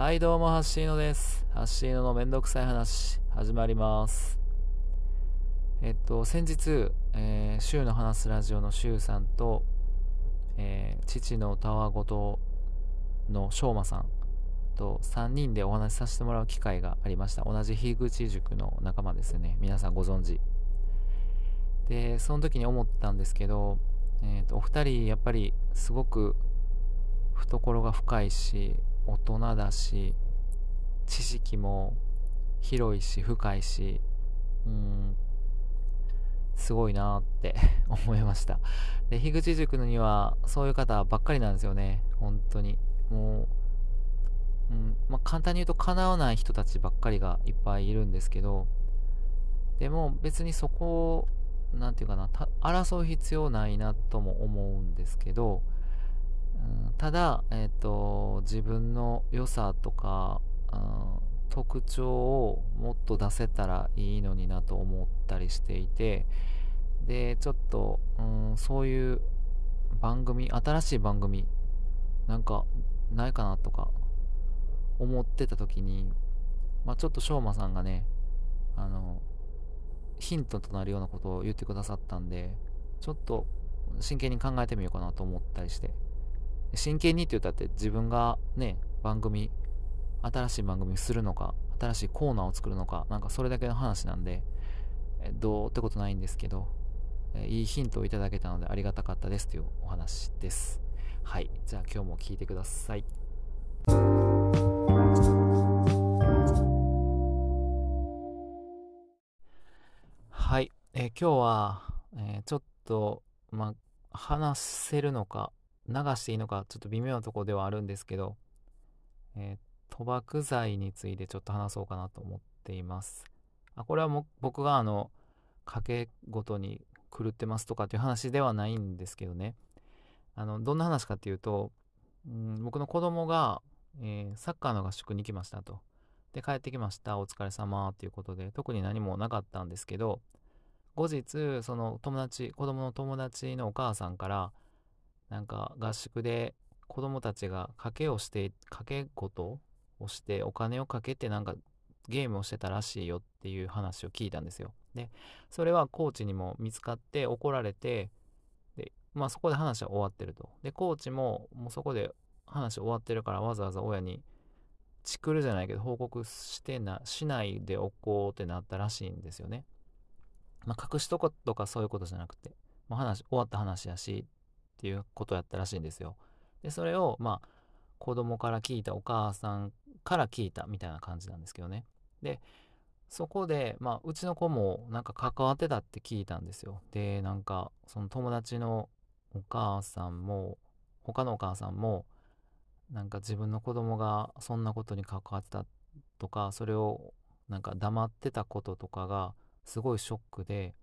はい、どうも、ハッシーノです。ハッシーノのめんどくさい話、始まります。えっと、先日、えー、週の話すラジオの週さんと、えー父のたわごとのしょうまさんと3人でお話しさせてもらう機会がありました。同じ樋口塾の仲間ですね。皆さんご存知。で、その時に思ったんですけど、えっと、お二人、やっぱりすごく懐が深いし、大人だし、知識も広いし、深いし、うん、すごいなって 思いました。で、樋口塾にはそういう方ばっかりなんですよね。本当に。もう、うん、まあ、簡単に言うと叶わない人たちばっかりがいっぱいいるんですけど、でも別にそこを、なんていうかな、争う必要ないなとも思うんですけど、ただ、えっ、と、自分の良さとか、うん特徴をもっと出せたらいいのになと思ったりしていて、で、ちょっと、うん、そういう番組、新しい番組、なんか、ないかなとか、思ってた時に、まあちょっとしょうまさんがね、あの、ヒントとなるようなことを言ってくださったんで、ちょっと真剣に考えてみようかなと思ったりして、真剣にって言ったって自分がね、番組、新しい番組するのか、新しいコーナーを作るのか、なんかそれだけの話なんで、どうってことないんですけど、いいヒントをいただけたのでありがたかったですというお話です。はい。じゃあ今日も聞いてください。はい。えー今日は、えーちょっと、まあ、話せるのか、流していいのか、ちょっと微妙なとこではあるんですけど、えー賭博罪についてちょっと話そうかなと思っています。あこれはも僕があの、賭けごとに狂ってますとかっていう話ではないんですけどね。あの、どんな話かっていうと、うん、僕の子供が、えーサッカーの合宿に行きましたと。で、帰ってきました。お疲れ様っていうことで、特に何もなかったんですけど、後日、その友達、子供の友達のお母さんから、なんか合宿で子供たちが賭けをして、賭け事をして、お金をかけてなんかゲームをしてたらしいよっていう話を聞いたんですよ。で、それはコーチにも見つかって怒られて、で、まあそこで話は終わってると。で、コーチももうそこで話終わってるからわざわざ親にチクるじゃないけど報告してな、しないでおこうってなったらしいんですよね。まあ隠しとことかそういうことじゃなくて、まあ話、終わった話やしっていうことやったらしいんですよ。で、それをまあ子供から聞いたお母さんから聞いたみたいな感じなんですけどね。で、そこで、まあ、うちの子もなんか関わってたって聞いたんですよ。で、なんか、その友達のお母さんも、他のお母さんも、なんか自分の子供がそんなことに関わってたとか、それをなんか黙ってたこととかがすごいショックで、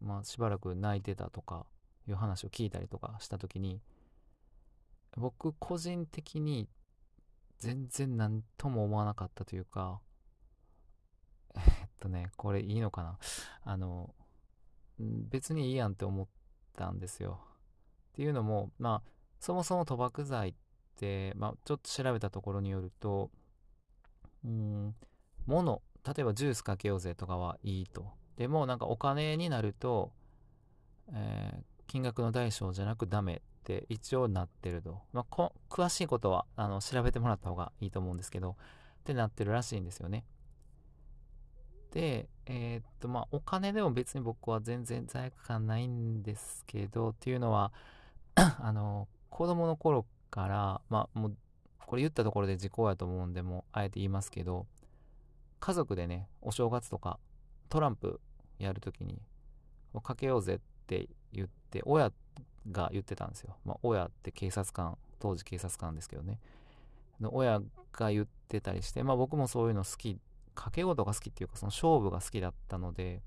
まあしばらく泣いてたとかいう話を聞いたりとかした時に、僕個人的に全然何とも思わなかったというか、えっとね、これいいのかな？あの、別にいいやんって思ったんですよ。っていうのも、まあ、そもそも賭博罪って、まあ、ちょっと調べたところによると、うーん、物、例えばジュースかけようぜとかはいいと。でも、なんかお金になると、えー金額の大小じゃなくダメって一応なってると。まあ、こ詳しいことは、あの、調べてもらった方がいいと思うんですけど、ってなってるらしいんですよね。で、えーっと、まあ、お金でも別に僕は全然罪悪感ないんですけど、っていうのは、あの、子供の頃から、まあ、もう、これ言ったところで時効やと思うんで、も、あえて言いますけど、家族でね、お正月とか、トランプやるときに、かけようぜって言って、親が言ってたんですよ。まあ、親って警察官、当時警察官ですけどね。の親が言ってたりして、まあ僕もそういうの好き、賭け事が好きっていうか、その勝負が好きだったので、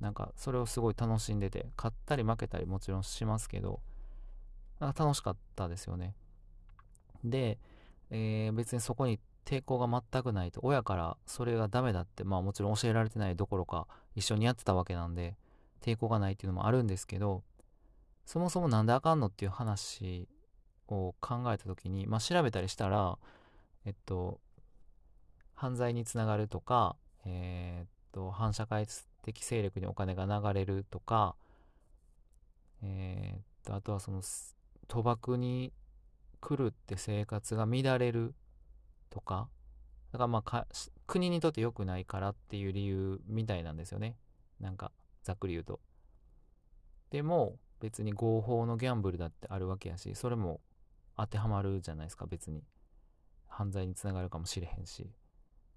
なんかそれをすごい楽しんでて、勝ったり負けたりもちろんしますけど、なんか楽しかったですよね。で、えー別にそこに抵抗が全くないと、親からそれがダメだって、まあもちろん教えられてないどころか、一緒にやってたわけなんで、抵抗がないっていうのもあるんですけど、そもそもなんであかんのっていう話を考えた時に、まあ調べたりしたら、えっと犯罪につながるとか、えー、っと反社会的勢力にお金が流れるとか、えー、っとあとはその賭博に狂って生活が乱れるとかだからまあ国にとって良くないからっていう理由みたいなんですよね。なんかざっくり言うと。でも別に合法のギャンブルだってあるわけやしそれも当てはまるじゃないですか別に。犯罪につながるかもしれへんし。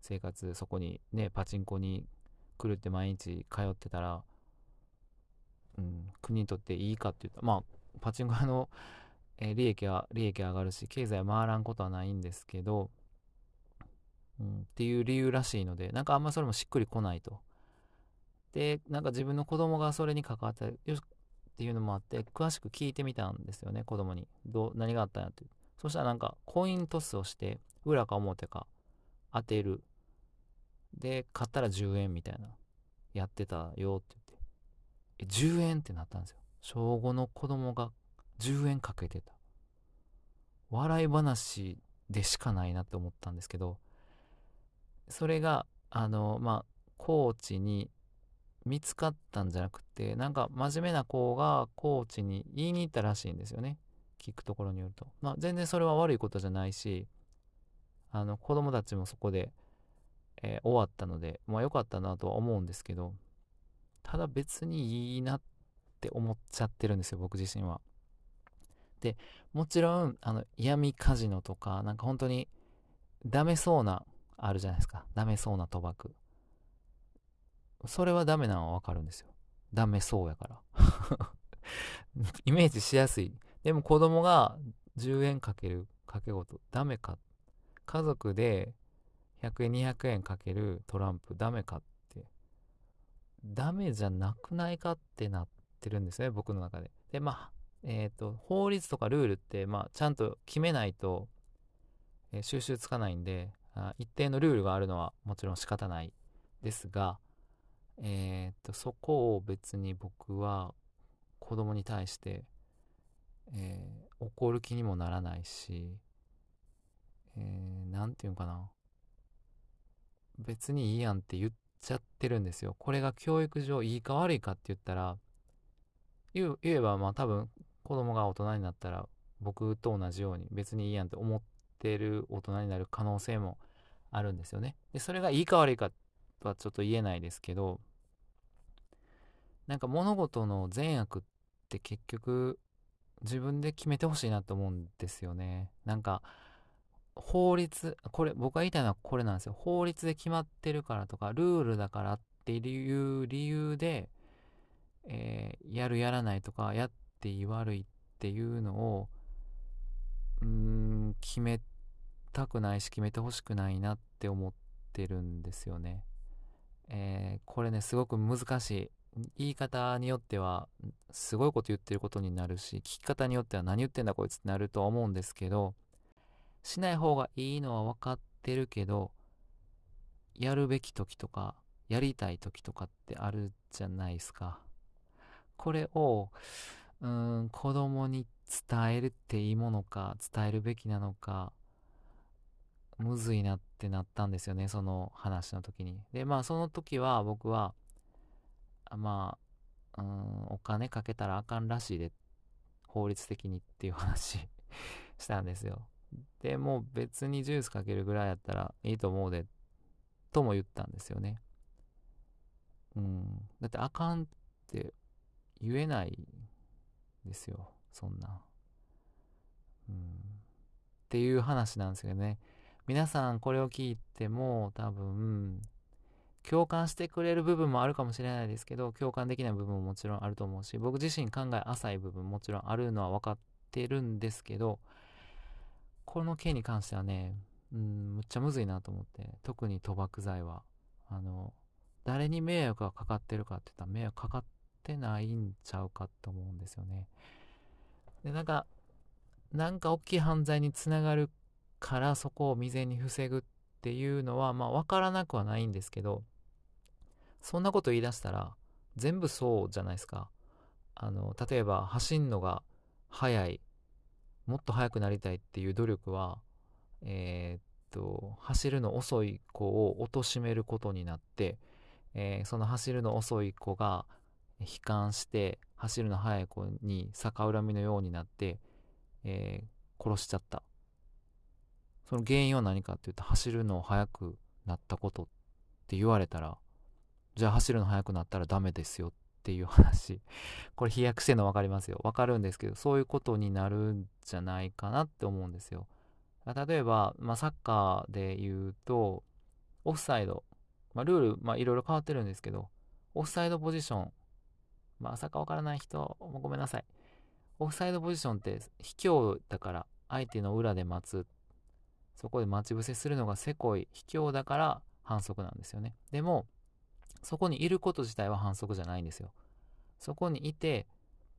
生活そこにねパチンコに来るって毎日通ってたら、うん、国にとっていいかって言ったまあパチンコ屋の、え、利益は利益上がるし経済は回らんことはないんですけど、うん、っていう理由らしいのでなんかあんまそれもしっくりこないと。でなんか自分の子供がそれに関わったよっていうのもあって詳しく聞いてみたんですよね子供に。どう何があったんやって。そしたらなんかコイントスをして裏か表か当てる。で買ったら10円みたいな。やってたよって言って。え10円ってなったんですよ。小5の子供が10円かけてた。笑い話でしかないなって思ったんですけどそれがあのまあコーチに見つかったんじゃなくてなんか真面目な子がコーチに言いに行ったらしいんですよね。聞くところによると。まあ全然それは悪いことじゃないしあの子供たちもそこで、えー、終わったのでまあ良かったなとは思うんですけどただ別にいいなって思っちゃってるんですよ僕自身は。でもちろんあの闇カジノとかなんか本当にダメそうなあるじゃないですか。ダメそうな賭博。それはダメなのはわかるんですよ。ダメそうやから。イメージしやすい。でも子供が10円かける掛け事、ダメか。家族で100円、200円かけるトランプ、ダメかって。ダメじゃなくないかってなってるんですね、僕の中で。で、まあ、えっ、ー、と、法律とかルールって、まあ、ちゃんと決めないと、えー、収集つかないんであ、一定のルールがあるのはもちろん仕方ないですが、えー、っと、そこを別に僕は子供に対して、えー、怒る気にもならないし、えー、なんていうかな。別にいいやんって言っちゃってるんですよ。これが教育上いいか悪いかって言ったら、言えばまあ多分子供が大人になったら僕と同じように別にいいやんって思ってる大人になる可能性もあるんですよね。で、それがいいか悪いかはちょっと言えないですけど、なんか物事の善悪って結局自分で決めてほしいなと思うんですよね。なんか法律、これ僕が言いたいのはこれなんですよ。法律で決まってるからとか、ルールだからっていう理由で、えー、やるやらないとか、やっていい悪いっていうのを、うーん、決めたくないし、決めてほしくないなって思ってるんですよね。えー、これね、すごく難しい。言い方によってはすごいこと言ってることになるし聞き方によっては何言ってんだこいつってなると思うんですけどしない方がいいのは分かってるけどやるべき時とかやりたい時とかってあるじゃないですかこれをうん子供に伝えるっていいものか伝えるべきなのかむずいなってなったんですよねその話の時にでまあその時は僕はまあ、うん、お金かけたらあかんらしいで、法律的にっていう話 したんですよ。でも別にジュースかけるぐらいやったらいいと思うで、とも言ったんですよね。うん。だってあかんって言えないですよ。そんな。うん。っていう話なんですけどね。皆さんこれを聞いても多分共感してくれる部分もあるかもしれないですけど共感できない部分ももちろんあると思うし僕自身考え浅い部分もちろんあるのは分かってるんですけどこの件に関してはねうんむっちゃむずいなと思って特に賭博罪は。あの誰に迷惑がかかってるかって言ったら迷惑かかってないんちゃうかと思うんですよね。でなんかなんか大きい犯罪につながるからそこを未然に防ぐっていうのはまあ分からなくはないんですけどそんなこと言い出したら全部そうじゃないですか。あの例えば走んのが速いもっと速くなりたいっていう努力は、えー、っと走るの遅い子を貶めることになって、えー、その走るの遅い子が悲観して走るの速い子に逆恨みのようになって、えー、殺しちゃった。その原因は何かっていうと走るのを速くなったことって言われたらじゃあ走るの速くなったらダメですよっていう話。これ飛躍してるの分かりますよ。分かるんですけどそういうことになるんじゃないかなって思うんですよ。例えば、まあ、サッカーで言うとオフサイド、まあ、ルール、まあ、いろいろ変わってるんですけどオフサイドポジション。まあ、サッカー分からない人ごめんなさい。オフサイドポジションって卑怯だから相手の裏で待つそこで待ち伏せするのがせこい卑怯だから反則なんですよね。でもそこにいること自体は反則じゃないんですよ。そこにいて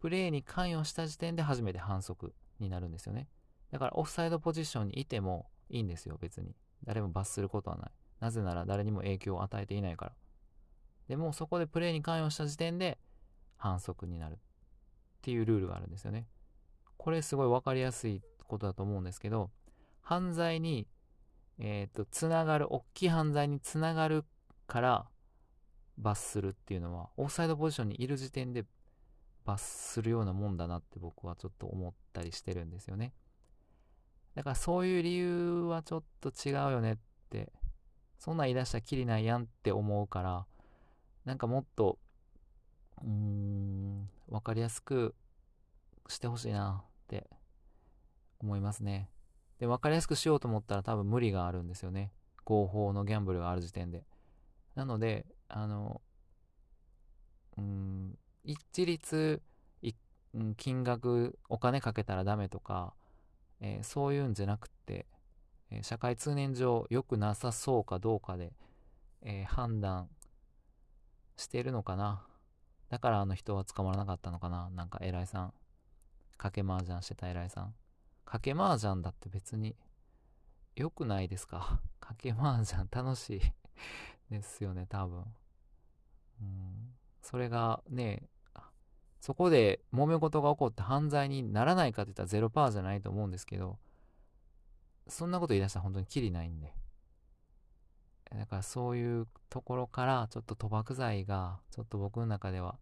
プレーに関与した時点で初めて反則になるんですよね。だからオフサイドポジションにいてもいいんですよ別に。誰も罰することはない。なぜなら誰にも影響を与えていないから。でもそこでプレーに関与した時点で反則になるっていうルールがあるんですよね。これすごい分かりやすいことだと思うんですけど犯罪にえっ、ー、とつながる大きい犯罪につながるから罰するっていうのはオフサイドポジションにいる時点で罰するようなもんだなって僕はちょっと思ったりしてるんですよね。だからそういう理由はちょっと違うよねってそんなん言い出したらきりないやんって思うからなんかもっとうーん分かりやすくしてほしいなって思いますね。で分かりやすくしようと思ったら多分無理があるんですよね。合法のギャンブルがある時点で。なのであのうん一律金額お金かけたらダメとか、えー、そういうんじゃなくて、えー、社会通念上良くなさそうかどうかで、えー、判断してるのかな。だからあの人は捕まらなかったのかな。なんか偉いさん。賭け麻雀してた偉いさん。賭け麻雀だって別に良くないですか？賭け麻雀楽しい ですよね多分。うん。それがねそこで揉め事が起こって犯罪にならないかって言ったらゼロパーじゃないと思うんですけどそんなこと言い出したら本当にきりないんで。だからそういうところからちょっと賭博罪がちょっと僕の中では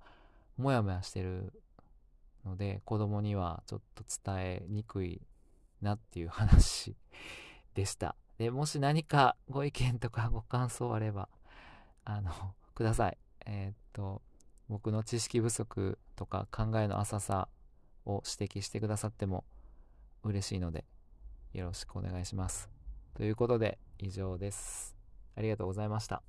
モヤモヤしてるので子供にはちょっと伝えにくいなっていう話 でした。で、もし何かご意見とかご感想あれば、あの、ください。えー、っと、僕の知識不足とか考えの浅さを指摘してくださっても嬉しいので、よろしくお願いします。ということで、以上です。ありがとうございました。